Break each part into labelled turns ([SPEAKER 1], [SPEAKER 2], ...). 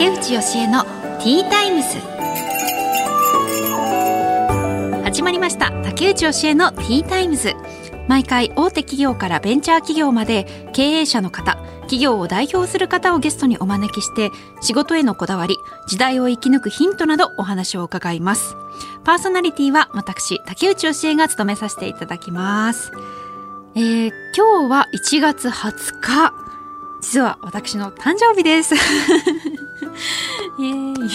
[SPEAKER 1] 竹内義恵のティータイムス。始まりました。竹内義恵のティータイムズ毎回大手企業からベンチャー企業まで経営者の方企業を代表する方をゲストにお招きして仕事へのこだわり時代を生き抜くヒントなどお話を伺います。パーソナリティは私竹内義恵が務めさせていただきます。えー、今日は1月20日。実は私の誕生日です。イエーイ。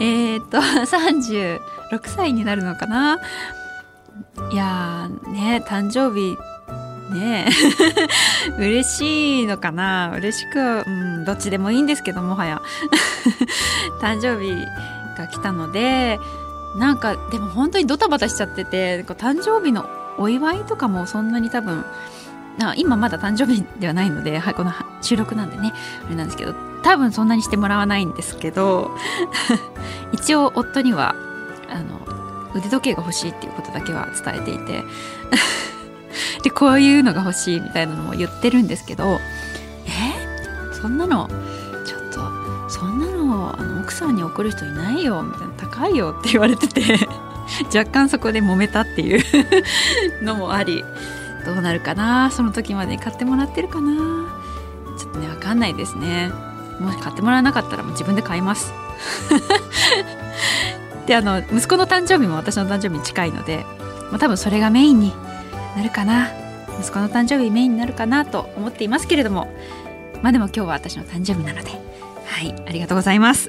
[SPEAKER 1] えっと36歳になるのかな？いやーね誕生日ね。嬉しいのかな？嬉しくうんどっちでもいいんですけどもはや。誕生日が来たのでなんかでも本当にドタバタしちゃってて誕生日のお祝いとかもそんなに多分今まだ誕生日ではないので、はい、この収録なんでねあれなんですけど多分そんなにしてもらわないんですけど 一応夫にはあの腕時計が欲しいっていうことだけは伝えていて でこういうのが欲しいみたいなのも言ってるんですけどえ？そんなのちょっとそんなのあの奥さんに送る人いないよみたいな高いよって言われてて 若干そこで揉めたっていうのもありどうなるかな？その時まで買ってもらってるかな？ちょっとね分かんないですね。もし買ってもらわなかったらもう自分で買います。であの息子の誕生日も私の誕生日に近いので、まあ、多分それがメインになるかな。息子の誕生日メインになるかなと思っていますけれども。まあでも今日は私の誕生日なので。はいありがとうございます。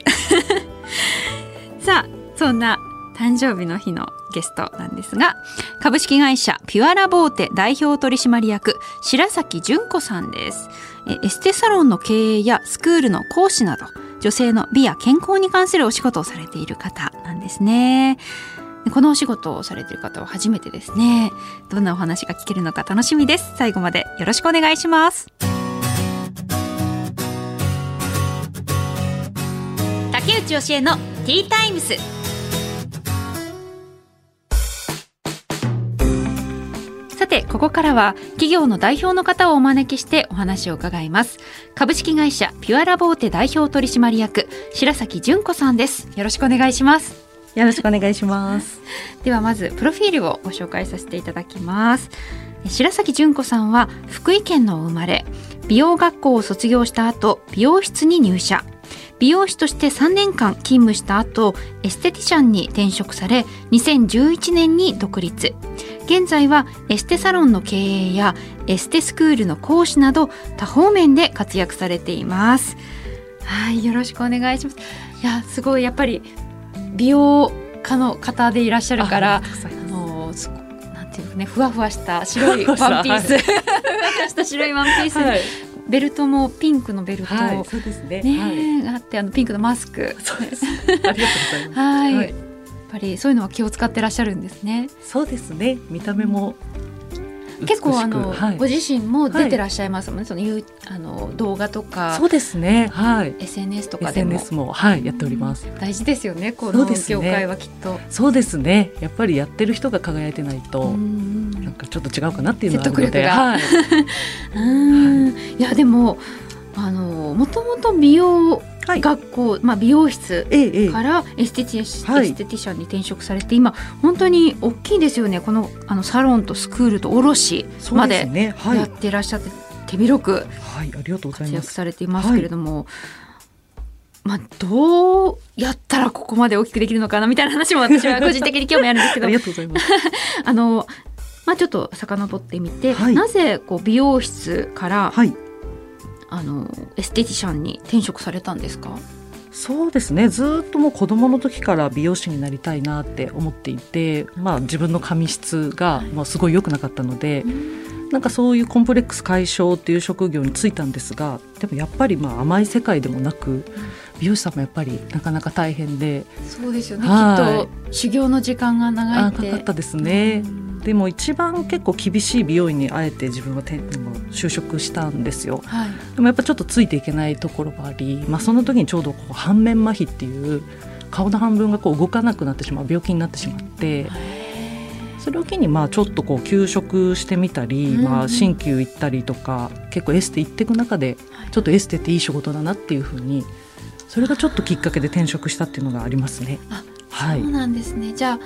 [SPEAKER 1] さあそんな誕生日の日のゲストなんですが株式会社ピュアラボーテ代表取締役白崎純子さんです。エステサロンの経営やスクールの講師など女性の美や健康に関するお仕事をされている方なんですね。このお仕事をされている方は初めてですね。どんなお話が聞けるのか楽しみです。最後までよろしくお願いします。竹内義恵のティータイムス。ここからは企業の代表の方をお招きしてお話を伺います。株式会社ピュアラボーテ代表取締役白崎純子さんです。よろしくお願いします。
[SPEAKER 2] よろしくお願いします。
[SPEAKER 1] ではまずプロフィールをご紹介させていただきます。白崎純子さんは福井県の生まれ美容学校を卒業した後美容室に入社美容師として3年間勤務した後エステティシャンに転職され2011年に独立。現在はエステサロンの経営やエステスクールの講師など多方面で活躍されています。はいよろしくお願いします。いやすごいやっぱり美容家の方でいらっしゃるからあのなんていうねふわふわした白いワンピース、はい、ふわふわした白いワンピース、はいベルトもピンクのベルト、はい、そうですね。ね、はい、あってあのピンクのマスク。
[SPEAKER 2] そうです。ありがとうございます。
[SPEAKER 1] はい。はいぱりそういうのは気を使ってらっしゃるんですね。
[SPEAKER 2] そうですね。見た目も
[SPEAKER 1] 結構あの、はい、ご自身も出てらっしゃいますもんね、はい、そのあの動画とか。
[SPEAKER 2] そうですね。はい。
[SPEAKER 1] SNS とかでも。
[SPEAKER 2] SNS もはいやっております。
[SPEAKER 1] 大事ですよね。この業界はきっと。
[SPEAKER 2] そうですね。やっぱりやってる人が輝いてないとなんかちょっと違うかなっていうのはあるのではい、
[SPEAKER 1] うん。いやでもあのもともと美容学校、はい、まあ、美容室からエステティシ,、ャンに転職されて、今本当に大きいですよね。このあのサロンとスクールと卸までやっていらっしゃって、手広く活躍されていますけれども。まあ、どうやったらここまで大きくできるのかなみたいな話も私は個人的に興味あるんですけど。あの、まあ、ちょっと遡ってみて、はい、なぜこう美容室から、はい、あのエステティシャンに転職されたんですか？
[SPEAKER 2] そうですね。ずっともう子供の時から美容師になりたいなって思っていて、まあ、自分の髪質がもうすごい良くなかったので、はい、なんかそういうコンプレックス解消っていう職業に就いたんですがでもやっぱりまあ甘い世界でもなく、美容師さんもやっぱりなかなか大変で
[SPEAKER 1] そうですよね、はい、きっと修行の時間が長い
[SPEAKER 2] かかったですね。うん。でも一番結構厳しい美容院にあえて自分はても就職したんですよ、はい、でもやっぱちょっとついていけないところがあり、まあ、その時にちょうどこう半面麻痺っていう顔の半分がこう動かなくなってしまう病気になってしまって。それを機にまあちょっとこう休職してみたり、まあ鍼灸行ったりとか結構エステ行っていく中でちょっとエステっていい仕事だなっていうふうにそれがちょっときっかけで転職したっていうのがありますね。
[SPEAKER 1] あ、はい、そうなんですね。じゃあ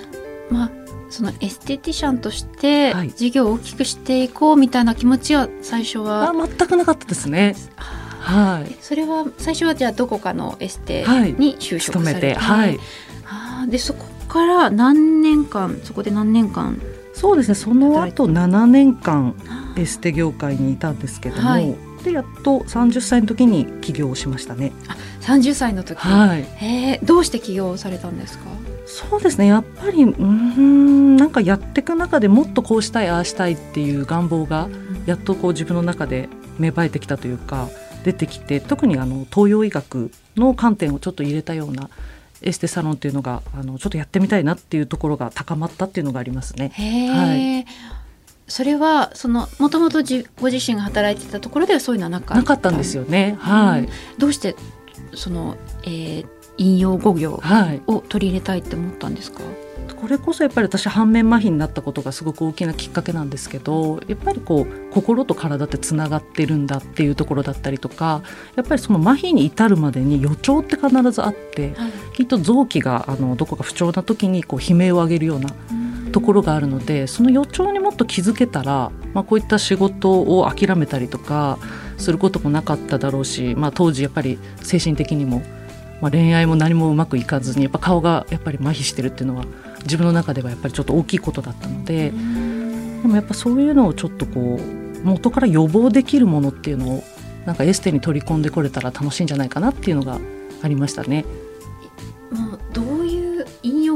[SPEAKER 1] まあそのエステティシャンとして事業を大きくしていこうみたいな気持ちは最初は、
[SPEAKER 2] はい、あ全くなかったですね。
[SPEAKER 1] はい。それは最初はじゃあどこかのエステに就職されて、はい、あでそこから何年間そこで何年間
[SPEAKER 2] そうですね。その後7年間エステ業界にいたんですけども、はい、でやっと30歳の時に起業しましたね。
[SPEAKER 1] あ30歳の時、はい、えどうして起業されたんですか？
[SPEAKER 2] そうですねやっぱりうんなんかやっていく中でもっとこうしたいああしたいっていう願望がやっとこう自分の中で芽生えてきたというか出てきて特にあの東洋医学の観点をちょっと入れたようなエステサロンっていうのがあのちょっとやってみたいなっていうところが高まったっていうのがありますね。
[SPEAKER 1] はい、それはそのもともとご自身が働いてたところではそういうのはなかった
[SPEAKER 2] なかったんですよね。はい。
[SPEAKER 1] どうしてその、えー、引用語行を取り入れたいって思ったんですか、はい
[SPEAKER 2] これこそやっぱり私反面麻痺になったことがすごく大きなきっかけなんですけどやっぱりこう心と体ってつながってるんだっていうところだったりとかやっぱりその麻痺に至るまでに予兆って必ずあって、はい、きっと臓器があのどこか不調な時にこう悲鳴を上げるようなところがあるのでその予兆にもっと気づけたら、まあ、こういった仕事を諦めたりとかすることもなかっただろうし、まあ、当時やっぱり精神的にもまあ、恋愛も何もうまくいかずにやっぱ顔がやっぱり麻痺してるっていうのは自分の中ではやっぱりちょっと大きいことだったのででもやっぱそういうのをちょっとこう元から予防できるものっていうのをなんかエステに取り込んでこれたら楽しいんじゃないかなっていうのがありましたね。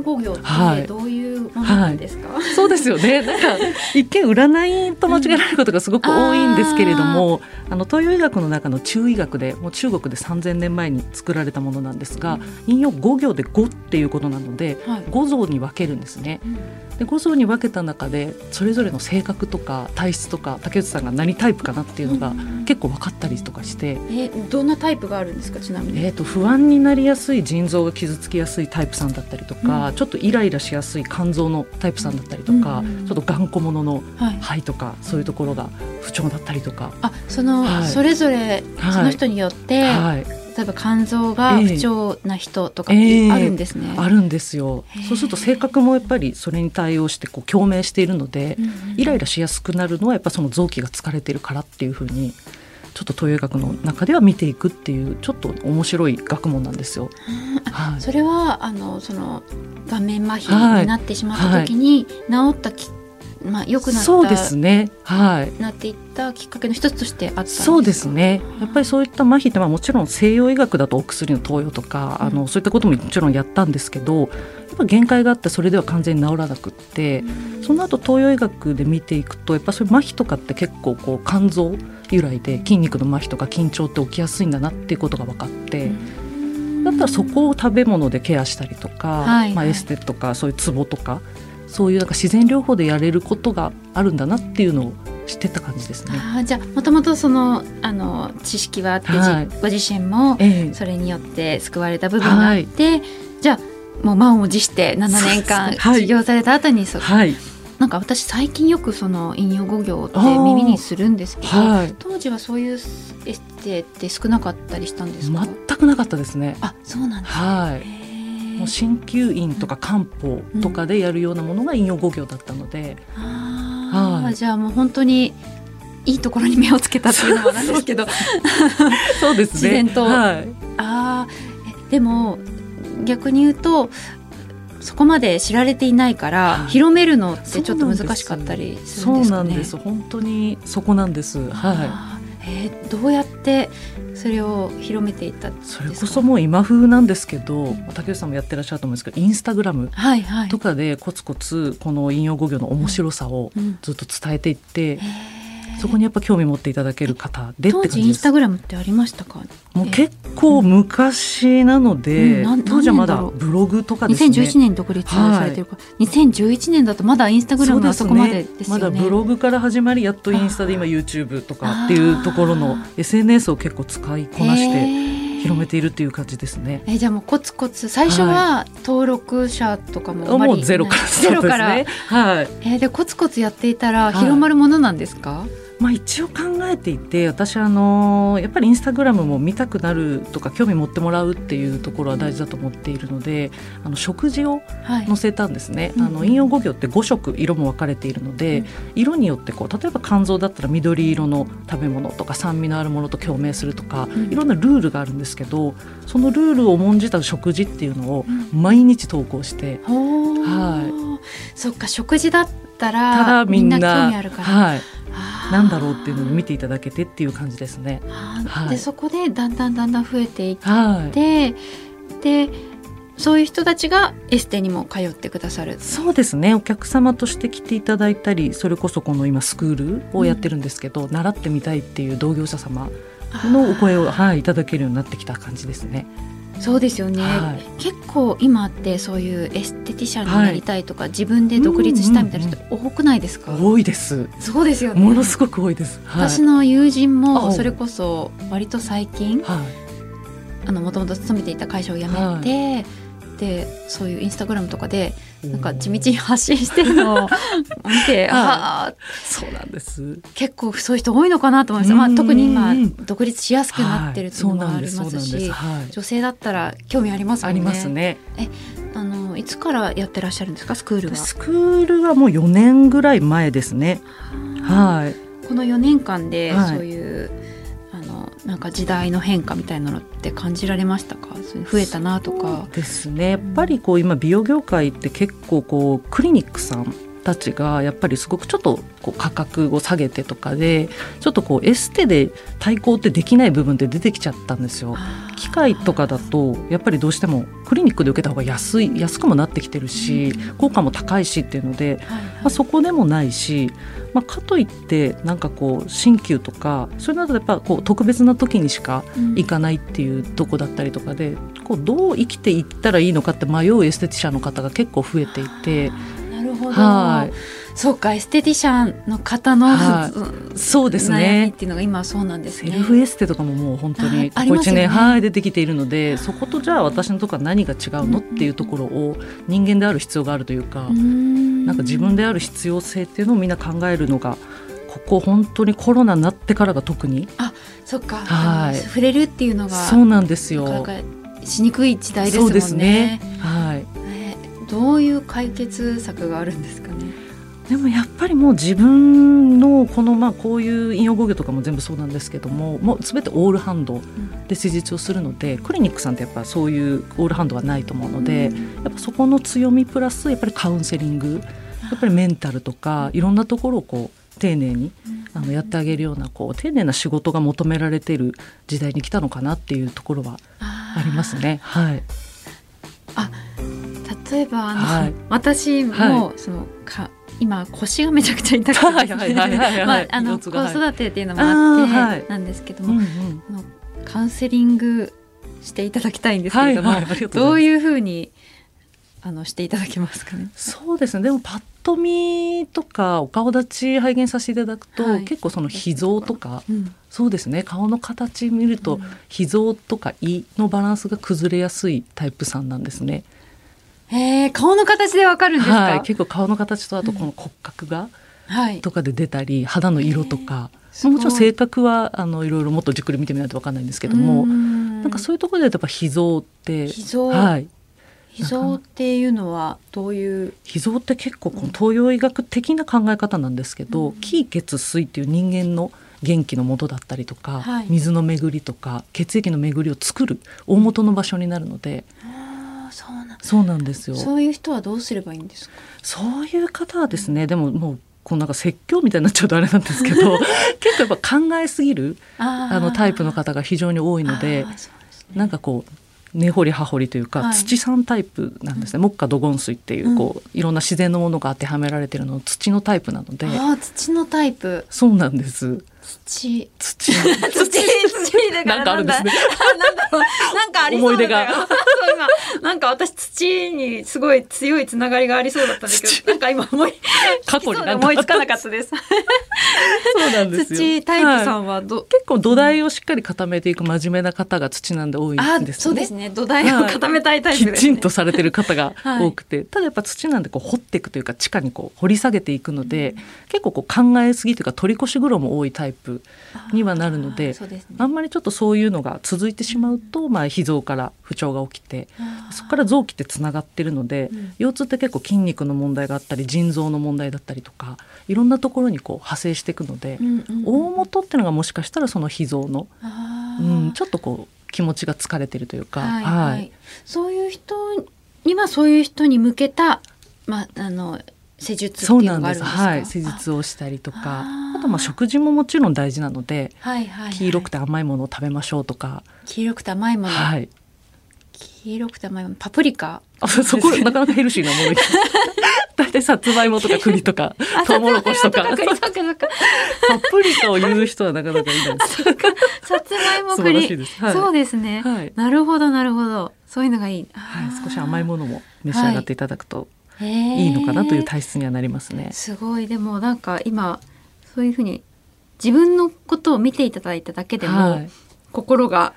[SPEAKER 1] もうどういう引用語行ってどういうものなんですか、はい。はい、
[SPEAKER 2] そうですよね。なんか一見占いと間違えられることがすごく多いんですけれども、うん、あの東洋医学の中の中医学でもう中国で3000年前に作られたものなんですが、うん、引用五行で五っていうことなので、はい、五像に分けるんですね。うん。で五層に分けた中でそれぞれの性格とか体質とか竹内さんが何タイプかなっていうのが結構分かったりとかして、
[SPEAKER 1] えどんなタイプがあるんですかちなみに、
[SPEAKER 2] えーと、不安になりやすい腎臓が傷つきやすいタイプさんだったりとか、うん、ちょっとイライラしやすい肝臓のタイプさんだったりとか、うん、ちょっと頑固者の肺とか、はい、そういうところが不調だったりとか。
[SPEAKER 1] あその、はい、それぞれその人によって、はい。例えば肝臓が不調な人とかあるんですね、
[SPEAKER 2] えー、あるんですよ。そうすると性格もやっぱりそれに対応してこう共鳴しているので、うんうん、イライラしやすくなるのはやっぱその臓器が疲れてるからっていうふうにちょっと東洋医学の中では見ていくっていうちょっと面白い学問なんですよ。
[SPEAKER 1] はい、それはあのその顔面麻痺になってしまった時に、治ったきまあ、よくなった
[SPEAKER 2] そうですね、はい、
[SPEAKER 1] なっていったきっかけの一つとしてあった
[SPEAKER 2] そうですね。やっぱりそういった麻痺ってまあもちろん西洋医学だとお薬の投与とか、うん、あのそういったことももちろんやったんですけどやっぱ限界があってそれでは完全に治らなくって、うん、その後東洋医学で見ていくとやっぱそういう麻痺とかって結構こう肝臓由来で筋肉の麻痺とか緊張って起きやすいんだなっていうことが分かって。うんだったらそこを食べ物でケアしたりとか、はいはい、まあ、エステとかそういうツボとかそういうなんか自然療法でやれることがあるんだなっていうのを知ってた感じですね。
[SPEAKER 1] あじゃあもともとそのあの知識はあって、はい、ご自身もそれによって救われた部分があって、はい、じゃあもう満を持して7年間修行された後にそ、はい、なんか私最近よくその引用語行って耳にするんですけど、はい、当時はそういうエステって少なかったりしたんですか？
[SPEAKER 2] 全くなかったですね。
[SPEAKER 1] あそうなんです、
[SPEAKER 2] ね、はい。もう鍼灸院とか漢方とかでやるようなものが引用五行だったので、
[SPEAKER 1] うん、はい、じゃあもう本当にいいところに目をつけたっていうのもなんですけど。
[SPEAKER 2] そうですね。自
[SPEAKER 1] 然と、はい、あでも逆に言うとそこまで知られていないから、はい、広めるのってちょっと難しかったりするんですかね。そうなんです。
[SPEAKER 2] 本当にそこなんです。はい。
[SPEAKER 1] えー、どうやってそれを広めていった
[SPEAKER 2] それこそもう今風なんですけど竹内さんもやってらっしゃると思うんですけどインスタグラムとかでコツコツこの引用語行の面白さをずっと伝えていって。うんうんそこにやっぱ興味持っていただける方で
[SPEAKER 1] 当時インスタグラムってありましたか？
[SPEAKER 2] もう結構昔なので、うん、当時はまだブログとかですね。
[SPEAKER 1] 2011年独立されてるか。ら、はい、2011年だとまだインスタグラムはそこまでですよね、
[SPEAKER 2] ね、まだブログから始まりやっとインスタで今 YouTube とかっていうところの SNS を結構使いこなして広めているっていう感じですね。
[SPEAKER 1] えじゃあもうコツコツ。最初は登録者とかも、
[SPEAKER 2] はい、もうゼロから
[SPEAKER 1] ゼロから、はい。えー、でコツコツやっていたら広まるものなんですか？はい
[SPEAKER 2] まあ、一応考えていて私あのやっぱりインスタグラムも見たくなるとか興味持ってもらうっていうところは大事だと思っているのであの食事を載せたんですね、はい、あの引用語行って5色色も分かれているので、うん、色によってこう例えば肝臓だったら緑色の食べ物とか酸味のあるものと共鳴するとか、うん、いろんなルールがあるんですけどそのルールを重んじた食事っていうのを毎日投稿して、うん、
[SPEAKER 1] はい、そっか食事だったらみんな興味あるから。はい
[SPEAKER 2] なんだろうっていうのを見ていただけてっていう感じですね。
[SPEAKER 1] はい、でそこでだんだんだんだん増えていって、はい、でそういう人たちがエステにも通ってくださる。
[SPEAKER 2] そうですね。お客様として来ていただいたりそれこそこの今スクールをやってるんですけど、うん、習ってみたいっていう同業者様のお声を、はい、いただけるようになってきた感じですね。
[SPEAKER 1] そうですよね、はい、結構今ってそういうエステティシャンになりたいとか、はい、自分で独立したいみたいな人多くないですか、
[SPEAKER 2] うんうん、多いです。
[SPEAKER 1] そうですよね。
[SPEAKER 2] ものすごく多いです、
[SPEAKER 1] はい、私の友人もそれこそ割と最近、あのもともと勤めていた会社を辞めて、でそういうインスタグラムとかでなんか地道に発信してるのを見て、あ
[SPEAKER 2] あそうなんです。
[SPEAKER 1] 結構そういう人多いのかなと思います、まあ、特に今独立しやすくなってるっていうのもありますし、はい、女性だったら興味ありますもんね。ありますね。えあのいつからやってらっしゃるんですかスクールは？
[SPEAKER 2] スクールはもう4年ぐらい前ですね。はい、
[SPEAKER 1] この4年間でそういう、なんか時代の変化みたいなのって感じられましたか？増えたなとか。
[SPEAKER 2] ですね。やっぱりこう今美容業界って結構こうクリニックさんたちがやっぱりすごくちょっとこう価格を下げてとかでちょっとこうエステで対抗ってできない部分って出てきちゃったんですよ。機械とかだとやっぱりどうしてもクリニックで受けた方が安い安くもなってきてるし効果も高いしっていうので、まあ、そこでもないし、まあ、かといってなんかこう鍼灸とかそれなどやっぱこう特別な時にしか行かないっていうとこだったりとかで、こうどう生きていったらいいのかって迷うエステティシャンの方が結構増えていて。
[SPEAKER 1] ほど、はい。そうかエステティシャンの方の、は
[SPEAKER 2] い、そうですね。
[SPEAKER 1] っていうのが今そうなんですね。
[SPEAKER 2] セルフエステとかももう本当にここ1年、ね、はい出てきているのでそことじゃあ私のとこは何が違うのっていうところを人間である必要があるというかなんか自分である必要性っていうのをみんな考えるのがここ本当にコロナになってからが特に
[SPEAKER 1] あそっか、はい、触れるっていうのが
[SPEAKER 2] そうなんですよ。
[SPEAKER 1] しにくい時代ですもんね。そうですね。
[SPEAKER 2] は
[SPEAKER 1] どういう解決策があるんですかね？
[SPEAKER 2] でもやっぱりもう自分のこのまあこういう引用語行とかも全部そうなんですけどももう全てオールハンドで施術をするので、うん、クリニックさんってやっぱそういうオールハンドはないと思うので、うん、やっぱそこの強みプラスやっぱりカウンセリングやっぱりメンタルとかいろんなところをこう丁寧にあのやってあげるようなこう丁寧な仕事が求められている時代に来たのかなっていうところはありますね。はい、
[SPEAKER 1] あ例えばあの、はい、私も、そのか今腰がめちゃくちゃ痛くてあの子育てっていうのもあってなんですけども、うんうん、カウンセリングしていただきたいんですけれども、はいはい、どういうふうにあのしていただけますかね？
[SPEAKER 2] そうですね。でもパッと見とかお顔立ち拝見させていただくと、はい、結構その脾臓とか、うん、そうですね。顔の形見ると、うん、脾臓とか胃のバランスが崩れやすいタイプさんなんですね。
[SPEAKER 1] へえ顔の形でわかるんですか、は
[SPEAKER 2] い、結構顔の形とあとこの骨格が、はい、とかで出たり肌の色とか、もちろん性格はあのいろいろもっとじっくり見てみないとわかんないんですけどもなんかそういうところでやっぱ脾臓って
[SPEAKER 1] 脾臓、はい、脾臓っていうのはどういう？
[SPEAKER 2] 脾臓って結構この東洋医学的な考え方なんですけど、うん、気血水っていう人間の元気の元だったりとか、はい、水の巡りとか血液の巡りを作る大元の場所になるので。うんそうなんですよ。
[SPEAKER 1] そういう人はどうすればいいんですか？
[SPEAKER 2] そういう方はですねでももうこうなんか説教みたいになっちゃうとあれなんですけど 結構やっぱ考えすぎるあのタイプの方が非常に多いので、ね、なんかこう根掘り葉掘りというか、はい、土さんタイプなんですね、木下土金水っていう,、こういろんな自然のものが当てはめられてるの土のタイプなので。
[SPEAKER 1] あ土のタイプ。
[SPEAKER 2] そうなんです
[SPEAKER 1] 土。
[SPEAKER 2] 土。
[SPEAKER 1] 土。土
[SPEAKER 2] なんかあるんですね。
[SPEAKER 1] なんだろう。なんかあり
[SPEAKER 2] そう思い出が。
[SPEAKER 1] 今。なんか私土にすごい強いつながりがありそうだったんですけどなんか今思い
[SPEAKER 2] 過去に
[SPEAKER 1] 思いつかなかったです。
[SPEAKER 2] そうなんです
[SPEAKER 1] 土タイプさんはど、はい、
[SPEAKER 2] 結構土台をしっかり固めていく真面目な方が土なんで多いんですね。
[SPEAKER 1] そうですね。土台を固めたいタイプ、
[SPEAKER 2] ねはい、きちんとされてる方が多くて、はい、ただやっぱ土なんでこう掘っていくというか地下にこう掘り下げていくので、うん、結構こう考えすぎというか取り越し苦労も多いタイプにはなるのであ、ね、あんまりちょっとそういうのが続いてしまうと、まあ、脾臓から不調が起きてそこから臓器ってつながってるので、うん、腰痛って結構筋肉の問題があったり腎臓の問題だったりとかいろんなところにこう派生していくので、うんうんうん、大元っていうのがもしかしたらその脾臓の、うん、ちょっとこう気持ちが疲れてるというか、はい、はい、
[SPEAKER 1] そういう人にはそういう人に向けた、まあ、あの施術っていうのがあるんですか？はい、
[SPEAKER 2] 施術をしたりとか。あとまあ食事ももちろん大事なので、はいはいはい、黄色くて甘いものを食べましょうとか。
[SPEAKER 1] 黄色くて甘いもの、
[SPEAKER 2] はい、
[SPEAKER 1] 黄色くて甘いもの。パプリカ。
[SPEAKER 2] あそこなかなかヘルシーなもの 大体さつまいもとか栗とか トウモロコシとか。パプリカを言う人はなかなかいないです
[SPEAKER 1] さつまいも栗、はい、そうですね、はい、なるほどなるほど。そういうのがいい、
[SPEAKER 2] はい、少し甘いものも召し上がっていただくと、いいのかなという体質にはなりますね。
[SPEAKER 1] すごいでもなんか今そういうふうに自分のことを見ていただいただけでも、はい、心が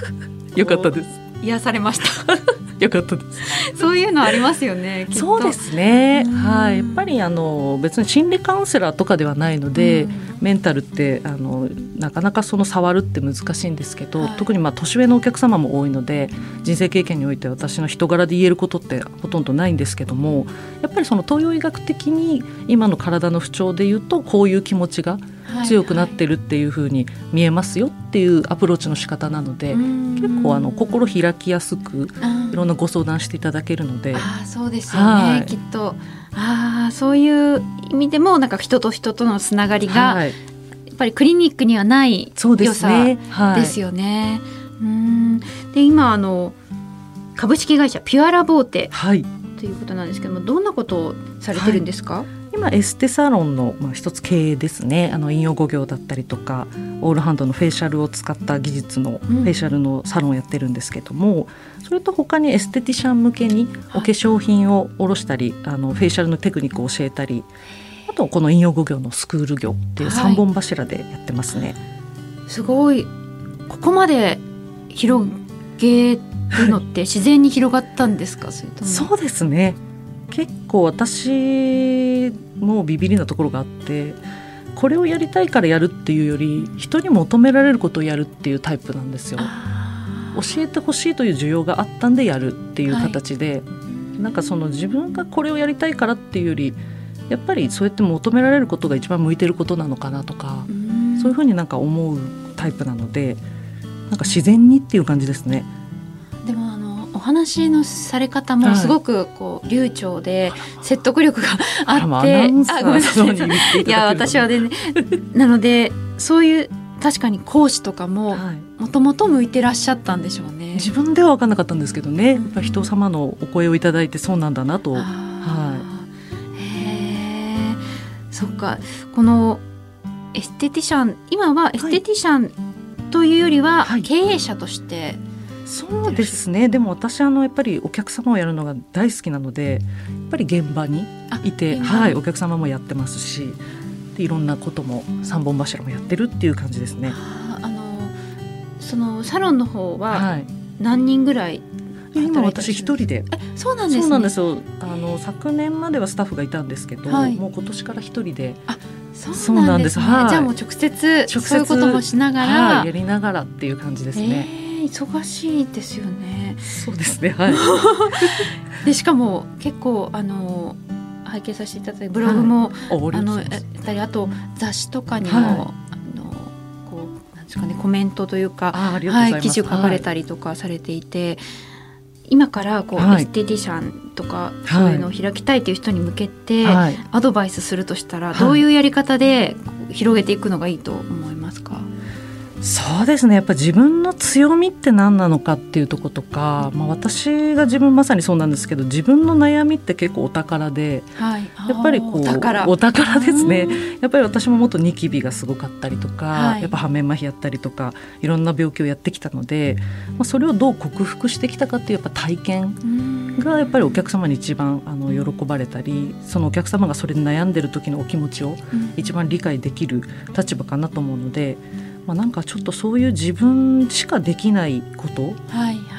[SPEAKER 2] よかったです
[SPEAKER 1] 癒されました。
[SPEAKER 2] よかったです。
[SPEAKER 1] そういうのありますよね。
[SPEAKER 2] そうですね。はい、やっぱりあの別に心理カウンセラーとかではないので、メンタルってあのなかなかその触るって難しいんですけど、はい、特にまあ年上のお客様も多いので、人生経験において私の人柄で言えることってほとんどないんですけども、やっぱりその東洋医学的に今の体の不調で言うとこういう気持ちが強くなってるっていうふうに見えますよっていうアプローチの仕方なので、結構あの心開きやすくいろんなご相談していただけるので。
[SPEAKER 1] あそうですよね、はい、きっと。あそういう意味でもなんか人と人とのつながりが、はい、やっぱりクリニックにはない良さですよね。う、ねはい、ん。で今あの株式会社ピュアラボーテ、はい、ということなんですけどもどんなことをされてるんですか、
[SPEAKER 2] 今エステサロンの、まあ、一つ経営ですね。あの陰陽五行だったりとかオールハンドのフェイシャルを使った技術のフェイシャルのサロンをやってるんですけども、うん、それと他にエステティシャン向けにお化粧品を卸したり、あのフェイシャルのテクニックを教えたりあとこの陰陽五行のスクール業っていう3本柱でやってますね。
[SPEAKER 1] はい、すごい。ここまで広げるのって自然に広がったんですか？
[SPEAKER 2] そうですね。結構私もビビりなところがあってこれをやりたいからやるっていうより人に求められることをやるっていうタイプなんですよ。教えてほしいという需要があったんでやるっていう形で、はい、なんかその自分がこれをやりたいからっていうよりやっぱりそうやって求められることが一番向いてることなのかなとかそういうふうになんか思うタイプなのでなんか自然にっていう感じですね。
[SPEAKER 1] でも話のされ方もすごくこう流暢で説得力があって、あごめんなさい。いや私はねなのでそういう確かに講師とかももともと向いてらっしゃったんでしょうね。
[SPEAKER 2] 自分では分かんなかったんですけどね、やっぱ人様のお声をいただいてそうなんだなと。はい、
[SPEAKER 1] へそっか。このエステティシャン今はエステティシャンというよりは経営者として、はい
[SPEAKER 2] そうですね。でも私あのやっぱりお客様をやるのが大好きなのでやっぱり現場にいて、はい、お客様もやってますしいろんなことも三本柱もやってるっていう感じですね。
[SPEAKER 1] あのそのサロンの方は何人ぐらい、
[SPEAKER 2] はい、今私一人で
[SPEAKER 1] そうなんです、ね、
[SPEAKER 2] そうなんですよあの昨年まではスタッフがいたんですけど、はい、もう今年から一人で
[SPEAKER 1] あそうなんですね、はい、じゃあもう直接そういうこともしながら、
[SPEAKER 2] はい、やりながらっていう感じですね。
[SPEAKER 1] えー忙しいですよね。
[SPEAKER 2] そうですね。はい。
[SPEAKER 1] でしかも結構あの拝見させていただいてブログも、はい、あのやったりあと雑誌とかにも、はい、あのこうなんですかねコメントというかはい記事を書かれたりとかされていて。はい今からこう、はい、エステティシャンとかそういうのを開きたいという人に向けて、アドバイスするとしたら、どういうやり方で広げていくのがいいと思いますか、
[SPEAKER 2] そうですね。やっぱ自分の強みって何なのかっていうとことか、まあ、私が自分まさにそうなんですけど自分の悩みって結構お宝で、はい、やっぱりこうお宝。ですね。やっぱり私ももっとニキビがすごかったりとか、はい、やっぱ破面麻痺やったりとかいろんな病気をやってきたので、まあ、それをどう克服してきたかっていうやっぱ体験がやっぱりお客様に一番あの喜ばれたりそのお客様がそれで悩んでる時のお気持ちを一番理解できる立場かなと思うので。まあ、なんかちょっとそういう自分しかできないこと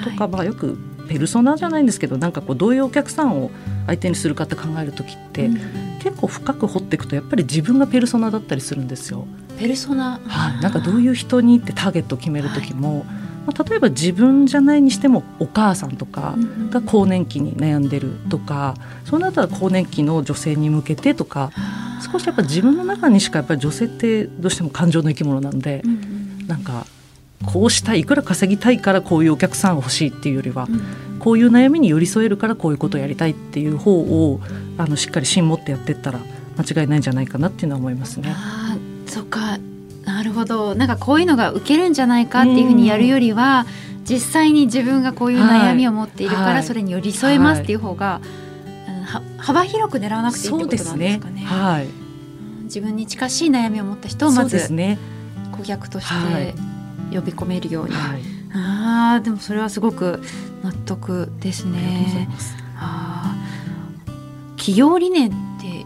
[SPEAKER 2] とか、まあ、よくペルソナじゃないんですけどなんかこうどういうお客さんを相手にするかって考える時って、うん、結構深く掘っていくとやっぱり自分がペルソナだったりするんですよ。
[SPEAKER 1] ペルソナ、
[SPEAKER 2] はい、なんかどういう人にってターゲットを決める時も、はい、まあ、例えば自分じゃないにしてもお母さんとかが更年期に悩んでるとか、うん、そうなったら更年期の女性に向けてとか。少しやっぱ自分の中にしかやっぱり女性ってどうしても感情の生き物なんで、うなんかこうしたいいくら稼ぎたいからこういうお客さんが欲しいっていうよりは、うん、こういう悩みに寄り添えるからこういうことをやりたいっていう方をあのしっかり芯持ってやっていったら間違いないんじゃないかなっていうのは思いますね。
[SPEAKER 1] あそっかほどなんかこういうのが受けるんじゃないかっていうふうにやるよりは、実際に自分がこういう悩みを持っているから、それに寄り添えますっていう方が、はい。幅広く狙わなくていいってことなんですかね。ね。はい、自分に近しい悩みを持った人をまず顧客として呼び込めるように。はい、ああでもそれはすごく納得ですね。あ企業理念って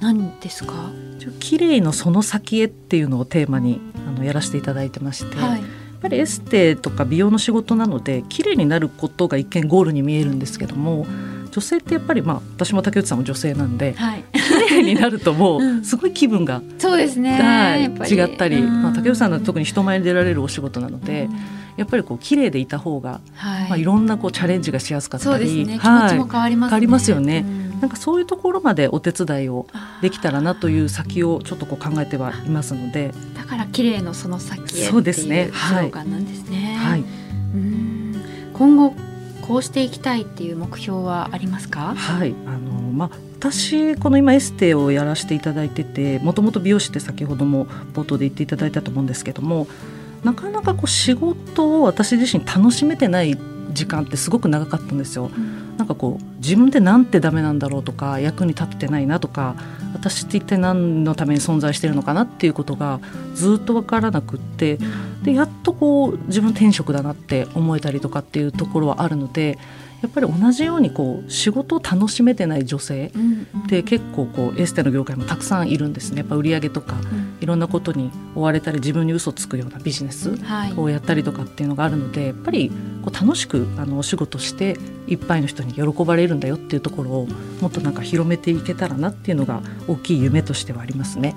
[SPEAKER 1] 何ですか、は
[SPEAKER 2] い、綺麗のその先へっていうのをテーマにあのやらせていただいてまして、はい、やっぱりエステとか美容の仕事なので綺麗になることが一見ゴールに見えるんですけども女性ってやっぱりまあ私も竹内さんも女性なんで、はい、綺麗になるともうすごい気分が、
[SPEAKER 1] そうですね、
[SPEAKER 2] はい、違ったり、まあ、竹内さんの特に人前に出られるお仕事なので、やっぱりこう綺麗でいた方が、はい。まあ、いろんなこうチャレンジがしやすかったり、
[SPEAKER 1] ね、気持ちも変わります、ね、
[SPEAKER 2] 変わりますよね。なんかそういうところまでお手伝いをできたらなという先をちょっとこう考えてはいますので。
[SPEAKER 1] だから綺麗のその先へっていうですね。はい、うん。今後こうしていきたいっていう目標はありますか？
[SPEAKER 2] はい。あのまあ私この今エステをやらせていただいててもともと美容師って先ほども冒頭で言っていただいたと思うんですけどもなかなかこう仕事を私自身楽しめてない時間ってすごく長かったんですよ。うん、なんかこう自分でなんてダメなんだろうとか役に立ってないなとか私って一体何のために存在してるのかなっていうことがずっと分からなくってでやっとこう自分転職だなって思えたりとかっていうところはあるのでやっぱり同じようにこう仕事を楽しめてない女性って結構こうエステの業界もたくさんいるんですね。やっぱ売り上げとかいろんなことに追われたり自分に嘘つくようなビジネスをやったりとかっていうのがあるのでやっぱりこう楽しくあのお仕事していっぱいの人に喜ばれるんだよっていうところをもっとなんか広めていけたらなっていうのが大きい夢としてはありますね。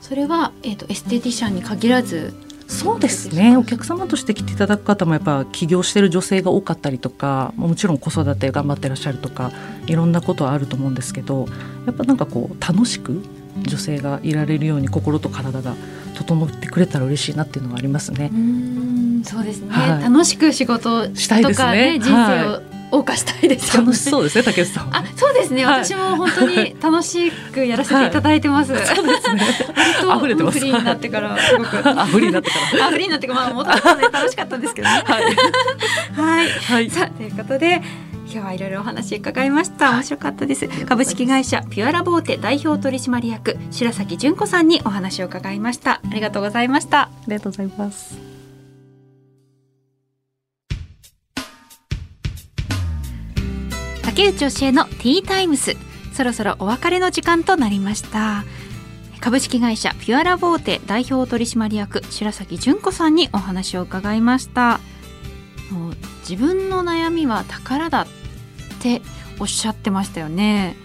[SPEAKER 1] それは、えーと、エステティシャンに限らず
[SPEAKER 2] そうですね。お客様として来ていただく方もやっぱ起業してる女性が多かったりとかもちろん子育て頑張ってらっしゃるとかいろんなことはあると思うんですけどやっぱなんかこう楽しく女性がいられるように心と体が整ってくれたら嬉しいなっていうのはありますね。
[SPEAKER 1] うそうですね、はい、楽しく仕事したいですね、人生を謳歌したいです
[SPEAKER 2] よ、ね、楽しそうですね竹内さん
[SPEAKER 1] あそうですね、はい、私も本当に楽しくやらせてい。ただいてます、はい、そうですね。溢れてます。フリーになってからすごく。
[SPEAKER 2] あフリーになってから。
[SPEAKER 1] あフリーになってからまあもともとね楽しかったんですけどね。はい、はい、さあということで今日はいろいろお話伺いました。面白かったです。株式会社ピュアラボーテ代表取締役白崎純子さんにお話を伺いました。ありがとうございました。あ
[SPEAKER 2] りがとうございます
[SPEAKER 1] 竹内教えのティータイムス。そろそろお別れの時間となりました。株式会社ピュアラボーテ代表取締役白崎純子さんにお話を伺いました。もう自分の悩みは宝だっておっしゃってましたよね。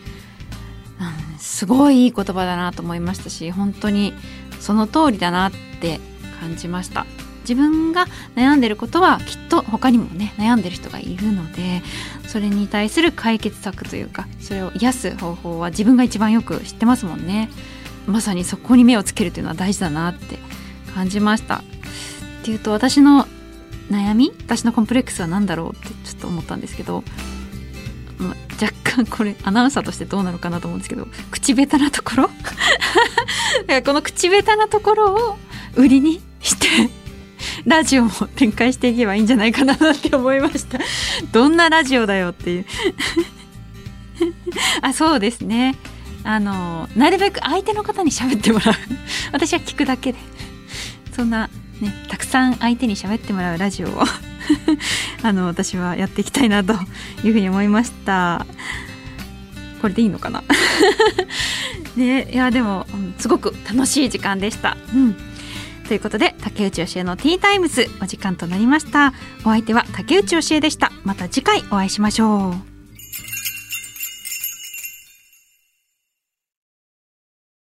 [SPEAKER 1] うんすごいいい言葉だなと思いましたし本当にその通りだなって感じました。自分が悩んでることはきっと他にもね悩んでる人がいるのでそれに対する解決策というかそれを癒す方法は自分が一番よく知ってますもんね。まさにそこに目をつけるというのは大事だなって感じました。っていうと私の悩み私のコンプレックスは何だろうってちょっと思ったんですけどまあ、若干これアナウンサーとしてどうなのかなと思うんですけど口下手なところ？この口下手なところを売りにしてラジオも展開していけばいいんじゃないかなって思いました。どんなラジオだよっていう。あそうですね。あのなるべく相手の方に喋ってもらう。私は聞くだけで。そんなねたくさん相手に喋ってもらうラジオを。あの私はやっていきたいなというふうに思いました。これでいいのかな？ねいやでも、すごく楽しい時間でした、うん、ということで竹内教えのティータイムズお時間となりました。お相手は竹内教えでした。また次回お会いしましょう。